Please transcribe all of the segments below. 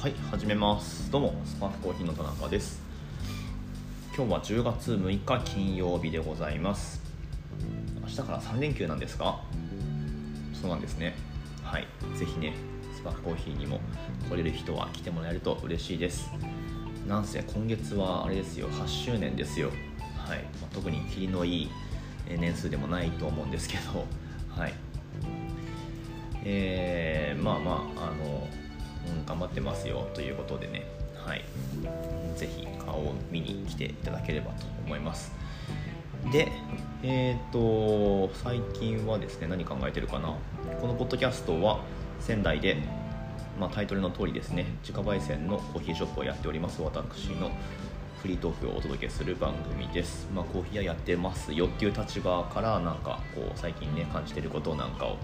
はい始めます。どうもスパークコーヒーの田中です。今日は10月6日金曜日でございます。明日から3連休なんですか？そうなんですね。はい。ぜひねスパークコーヒーにも来れる人は来てもらえると嬉しいです。なんせ今月はあれですよ。8周年ですよ。はい、まあ、特に霧のいい年数でもないと思うんですけど。はい。えー、まあまああの、頑張ってますよということでね。はい。ぜひ顔を見に来ていただければと思います。でえっ、ー、と最近はですね何考えてるかな。このポッドキャストは仙台で、まあ、タイトルの通りですね自家焙煎のコーヒーショップをやっております。私のフリートークをお届けする番組です、まあ、コーヒー屋やってますよっていう立場からなんかこう最近ね感じてることなんかを、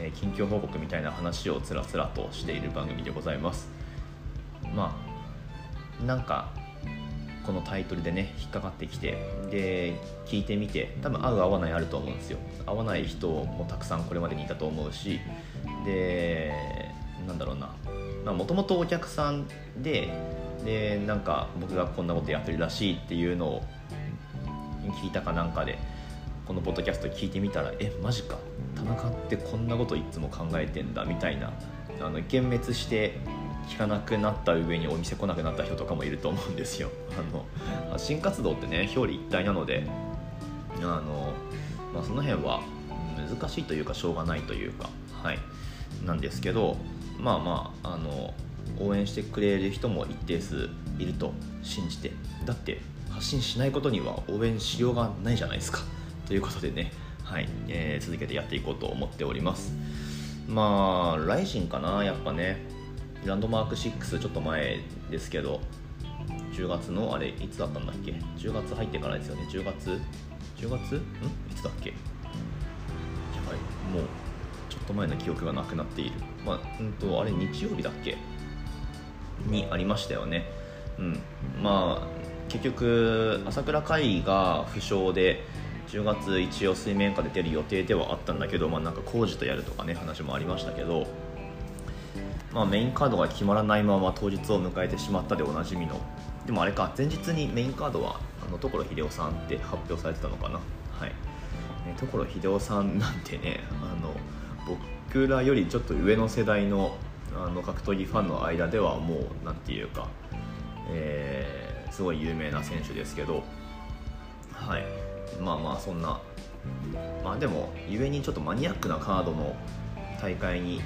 えー、近況報告みたいな話をつらつらとしている番組でございます。まあなんかこのタイトルでね引っかかってきてで聞いてみて多分合う合わないあると思うんですよ。合わない人もたくさんこれまでにいたと思うしでなんだろうな。もともとお客さんででなんか僕がこんなことやってるらしいっていうのを聞いたかなんかでこのポッドキャスト聞いてみたらえマジか。田中ってこんなこといつも考えてんだみたいなあの幻滅して聞かなくなった上にお店来なくなった人とかもいると思うんですよ。あの新活動ってね表裏一体なのであの、まあ、その辺は難しいというかしょうがないというかはい。なんですけどまあまああの応援してくれる人も一定数いると信じてだって発信しないことには応援しようがないじゃないですか。ということでね、はいえー、続けてやっていこうと思っております。まあライジンかなやっぱね。ランドマーク6ちょっと前ですけど10月のあれいつだったんだっけ？10月入ってからですよね。10月10月？ん？いつだっけ？やばいもうちょっと前の記憶がなくなっている。まあうんとあれ日曜日だっけ？にありましたよね、うん、まあ結局朝倉海が負傷で10月一応水面下で出る予定ではあったんだけど、まあ、なんか工事とやるとかね話もありましたけど、まあ、メインカードが決まらないまま当日を迎えてしまったでおなじみのでもあれか前日にメインカードはあの所秀夫さんって発表されてたのかな。はい。ね所秀夫さんなんてねあの僕らよりちょっと上の世代のあの格闘技ファンの間ではもう何て言うか、えー、すごい有名な選手ですけどはい。まあまあそんな。まあでも故にちょっとマニアックなカードの大会に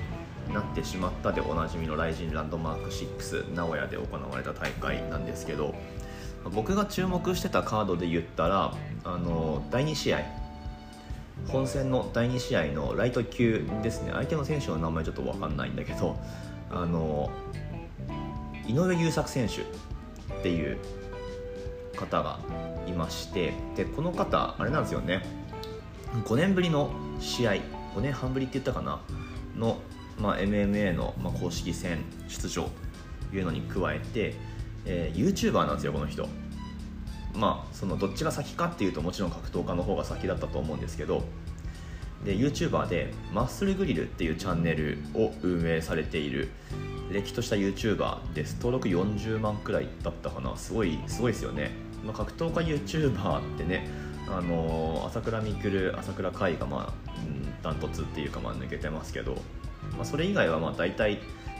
なってしまったでおなじみのライジンランドマーク6名古屋で行われた大会なんですけど僕が注目してたカードで言ったらあの第2試合。本戦の第2試合のライト級ですね。相手の選手の名前ちょっと分かんないんだけどあの井上優作選手っていう方がいましてでこの方あれなんですよね。5年ぶりの試合5年半ぶりって言ったかな？の、まあ、MMA の、まあ、公式戦出場というのに加えて、えー、YouTuber なんですよこの人。まあそのどっちが先かっていうともちろん格闘家の方が先だったと思うんですけどで YouTuber でマッスルグリルっていうチャンネルを運営されているれっきとした YouTuber です。登録40万くらいだったかな。すごいすごいですよね、まあ、格闘家 YouTuber ってねあの朝倉未来朝倉海がまあダントツっていうかまあ抜けてますけど、まあ、それ以外はまあ大体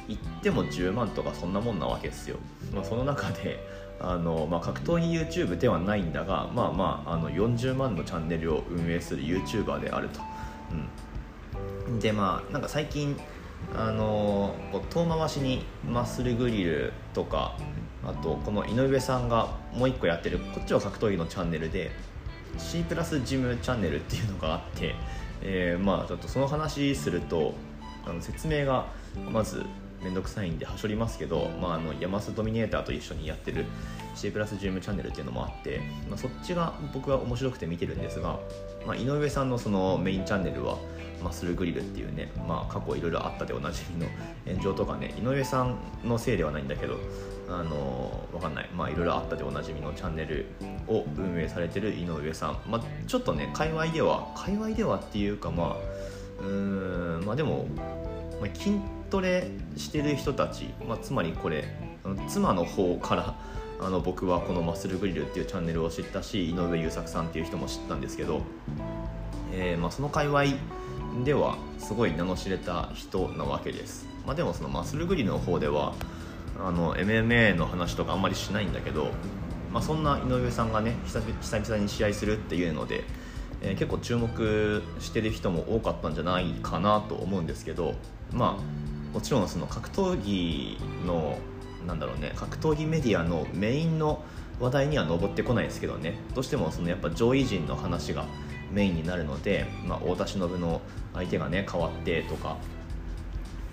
行っても10万とかそんなもんなわけですよ、まあ、その中であの、まあ、格闘技 YouTube ではないんだがまあまああの40万のチャンネルを運営する YouTuber であると、うん、でまあなんか最近あのこう遠回しにマッスルグリルとかあとこの井上さんがもう一個やってるこっちは格闘技のチャンネルで C プラスジムチャンネルっていうのがあって、えー、まあちょっとその話するとあの説明がまず面倒くさいんではしょりますけど、まあ、あのヤマスドミネーターと一緒にやってる C プラスジムチャンネルっていうのもあって、まあ、そっちが僕は面白くて見てるんですが、まあ、井上さんのそのメインチャンネルはマッスルグリルっていうね、まあ、過去いろいろあったでおなじみの 炎上とかね井上さんのせいではないんだけどあのわかんない。まあいろいろあったでおなじみのチャンネルを運営されてる井上さん、まあ、ちょっとね界隈では界隈ではっていうかまあうんまあでも、まあ、近トレしてる人たち、まあ、つまりこれ妻の方からあの僕はこのマッスルグリルっていうチャンネルを知ったし井上優作さんっていう人も知ったんですけど、えー、まあ、その界隈ではすごい名の知れた人なわけです、まあ、でもそのマッスルグリルの方ではあの MMA の話とかあんまりしないんだけど、まあ、そんな井上さんがね久々に試合するっていうので、えー、結構注目してる人も多かったんじゃないかなと思うんですけどまあもちろんその格闘技のなんだろうね格闘技メディアのメインの話題には上ってこないですけどね。どうしてもそのやっぱ上位陣の話がメインになるので、まあ、太田忍の相手がね変わってとか、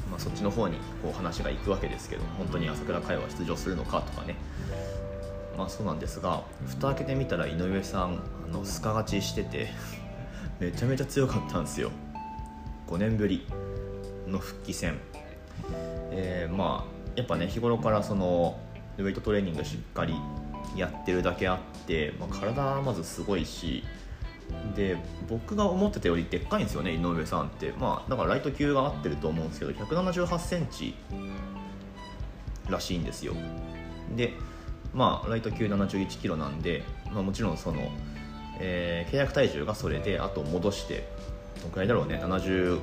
まあ、そっちの方にこう話がいくわけですけど本当に朝倉海は出場するのかとかね。まあそうなんですが蓋開けてみたら井上さんあのスカ勝ちしてて めちゃめちゃ強かったんですよ。5年ぶりの復帰戦。えー、まあやっぱね日頃からそのウェイトトレーニングしっかりやってるだけあって、まあ、体はまずすごいしで僕が思ってたよりでっかいんですよね井上さんって。まあだからライト級が合ってると思うんですけど1 7 8センチらしいんですよ。でまあライト級7 1キロなんで、まあ、もちろんその、えー、契約体重がそれであと戻してどのくらいだろうね7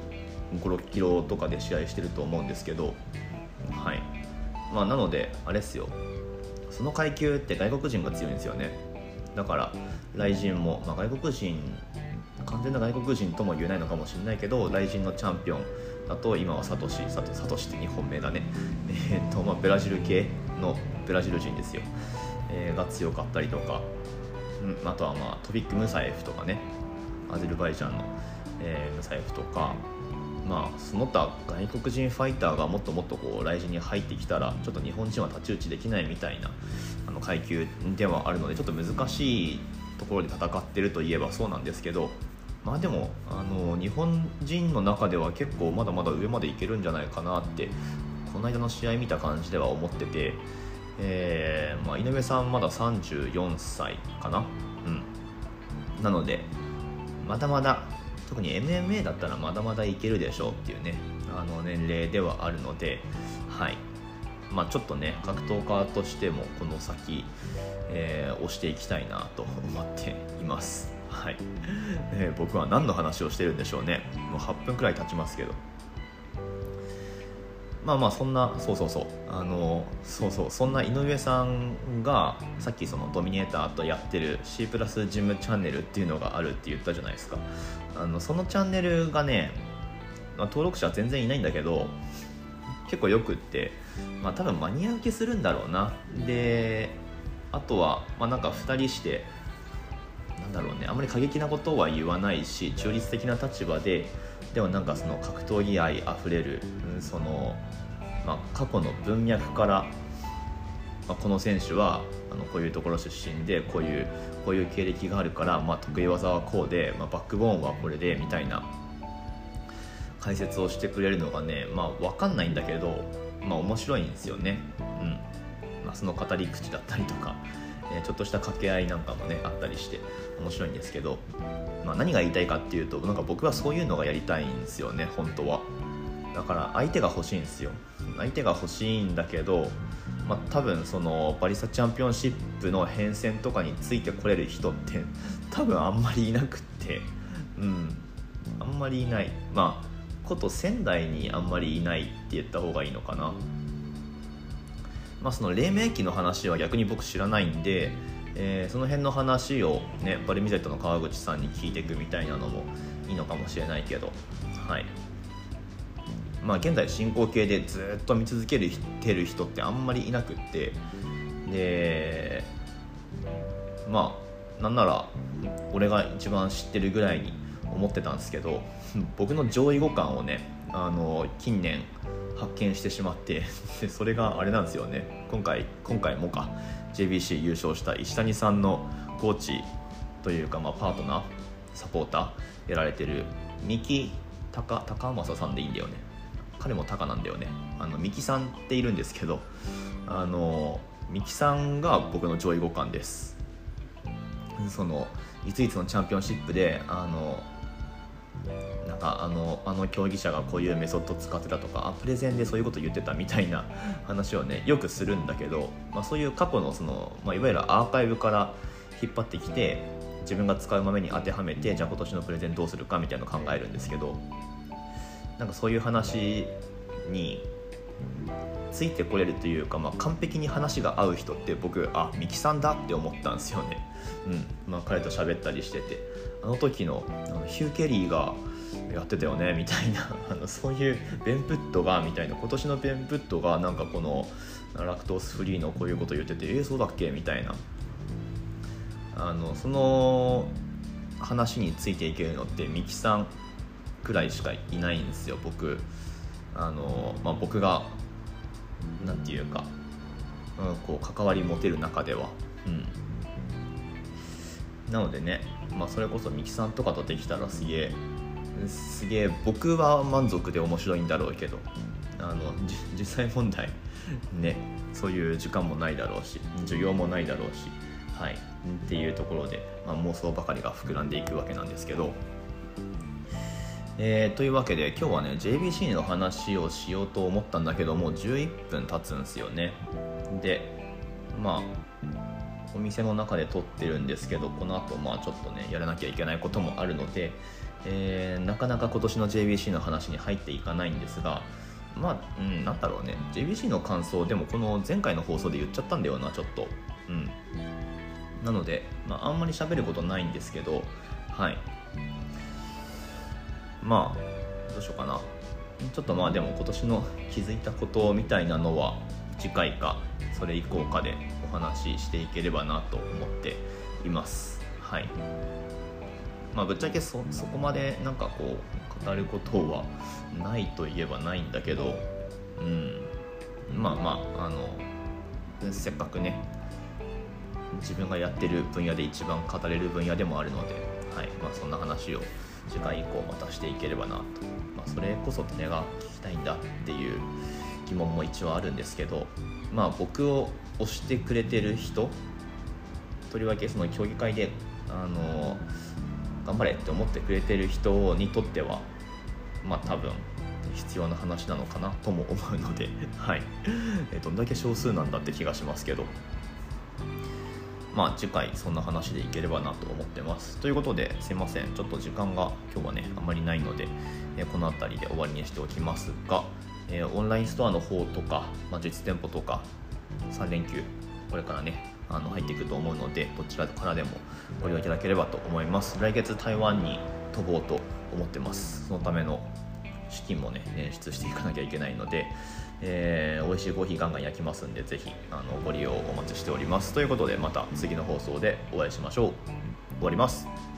5 6キロとかで試合してると思うんですけどはい。まあなのであれっすよ。その階級って外国人が強いんですよね。だから雷神も、まあ、外国人完全な外国人とも言えないのかもしれないけど雷神のチャンピオンだと今はサトシサトサトシって日本名だね。えー、っとまあブラジル系のブラジル人ですよ、えー、が強かったりとか、うん、あとはまあトビック・ムサエフとかね。アゼルバイジャンの、えー、ムサエフとか。まあ、その他外国人ファイターがもっともっとこう来日に入ってきたらちょっと日本人は太刀打ちできないみたいなあの階級ではあるのでちょっと難しいところで戦ってるといえばそうなんですけどまあでもあの日本人の中では結構まだまだ上までいけるんじゃないかなってこの間の試合見た感じでは思ってて、えーまあ、井上さんまだ34歳かな、うん、なのでまだまだ特に MMA だったらまだまだいけるでしょうっていうねあの年齢ではあるのではい。まあ、ちょっとね格闘家としてもこの先、えー、押していきたいなと思っています。はい、えー、僕は何の話をしてるんでしょうね。もう8分くらい経ちますけど。まあまあそんなそうそうそう。あのそうそう。そんな井上さんがさっきそのドミネーターとやってる C プラスジムチャンネルっていうのがあるって言ったじゃないですか。あのそのチャンネルがね、まあ、登録者全然いないんだけど結構よくって、まあ、多分マニア受けするんだろうな。であとは、まあ、なんか2人してなんだろうね。あんまり過激なことは言わないし中立的な立場ででもなんかその格闘技愛あふれる、うん、その、まあ、過去の文脈から、まあ、この選手はあのこういうところ出身でこういうこういう経歴があるから、まあ、得意技はこうで、まあ、バックボーンはこれでみたいな解説をしてくれるのがね、まあ、分かんないんだけど、まあ、面白いんですよね。うんまあ、その語り口だったりとか、えー、ちょっとした掛け合いなんかもねあったりして面白いんですけど、まあ、何が言いたいかっていうとなんか僕はそういうのがやりたいんですよね本当は。だから相手が欲しいんですよ。相手が欲しいんだけど、まあ、多分そのバリスタチャンピオンシップの変遷とかについてこれる人って 多分あんまりいなくってうん。あんまりいない。まあこと仙台にあんまりいないって言った方がいいのかな。まあその黎明期の話は逆に僕知らないんで、えー、その辺の話をねバルミゼットの川口さんに聞いていくみたいなのもいいのかもしれないけどはい。まあ現在進行形でずっと見続けてる人ってあんまりいなくってでまあなんなら俺が一番知ってるぐらいに思ってたんですけど僕の上位互換をねあの近年発見してしまって それがあれなんですよね。今回今回もか JBC 優勝した石谷さんのコーチというか、まあ、パートナーサポーターやられてる三木高高政さんでいいんだよね。彼も高なんだよね。あの三木さんっているんですけどあの三木さんが僕の上位互換です。そのいついつのチャンピオンシップであのなんかあのあの競技者がこういうメソッド使ってたとかあプレゼンでそういうこと言ってたみたいな 話をねよくするんだけど、まあ、そういう過去のその、まあ、いわゆるアーカイブから引っ張ってきて自分が使う豆に当てはめてじゃあ今年のプレゼンどうするかみたいなの考えるんですけどなんかそういう話についてこれるというか、まあ、完璧に話が合う人って僕あミキさんだって思ったんですよね、うん。まあ、彼と喋ったりしてて。あの時のあのヒュー・ケリーがやってたよねみたいな。あのそういうベンプットがみたいな。今年のベンプットがなんかこのラクトースフリーのこういうこと言っててえー、そうだっけ？みたいな。あのその話についていけるのってミキさんくらいしかいないんですよ僕。あの、まあ、僕が何て言うか、うん、こう関わり持てる中では。うん。なのでね、まあ、それこそミキさんとかとできたらすげえすげえ僕は満足で面白いんだろうけどあの実際問題ねそういう時間もないだろうし授業もないだろうしはいっていうところで、まあ、妄想ばかりが膨らんでいくわけなんですけどえー、というわけで今日はね JBC の話をしようと思ったんだけどもう11分経つんですよね。でまあお店の中で撮ってるんですけどこの後まあちょっとねやらなきゃいけないこともあるので、えー、なかなか今年の JBC の話に入っていかないんですがまあ、うん、なんだろうね。JBC の感想でもこの前回の放送で言っちゃったんだよなちょっと。うん。なので、まあ、あんまり喋ることないんですけどはい。まあどうしようかな。ちょっとまあでも今年の気づいたことみたいなのは次回かそれ以降かでお話ししていければなと思っています。はい。まあぶっちゃけそこまでなんかこう語ることはないといえばないんだけどうん。まあまああのせっかくね自分がやってる分野で一番語れる分野でもあるので、はい。まあ、そんな話を次回以降またしていければなと、まあ、それこそ誰が聞きたいんだっていう疑問も一応あるんですけど、まあ、僕を推してくれてる人とりわけその競技会であの頑張れって思ってくれてる人にとってはまあ多分必要な話なのかなとも思うので、はい、えどんだけ少数なんだって気がしますけど。まあ次回そんな話でいければなと思ってます。ということですいません。ちょっと時間が今日はねあまりないので、えこの辺りで終わりにしておきますが、えー、オンラインストアの方とか、まあ、実店舗とか3連休これからねあの入っていくと思うのでどちらからでもご利用いただければと思います。来月台湾に飛ぼうと思ってます。そのための資金もね捻出していかなきゃいけないので、えー、美味しいコーヒーガンガン焼きますんでぜひあのご利用お待ちしております。ということでまた次の放送でお会いしましょう。終わります。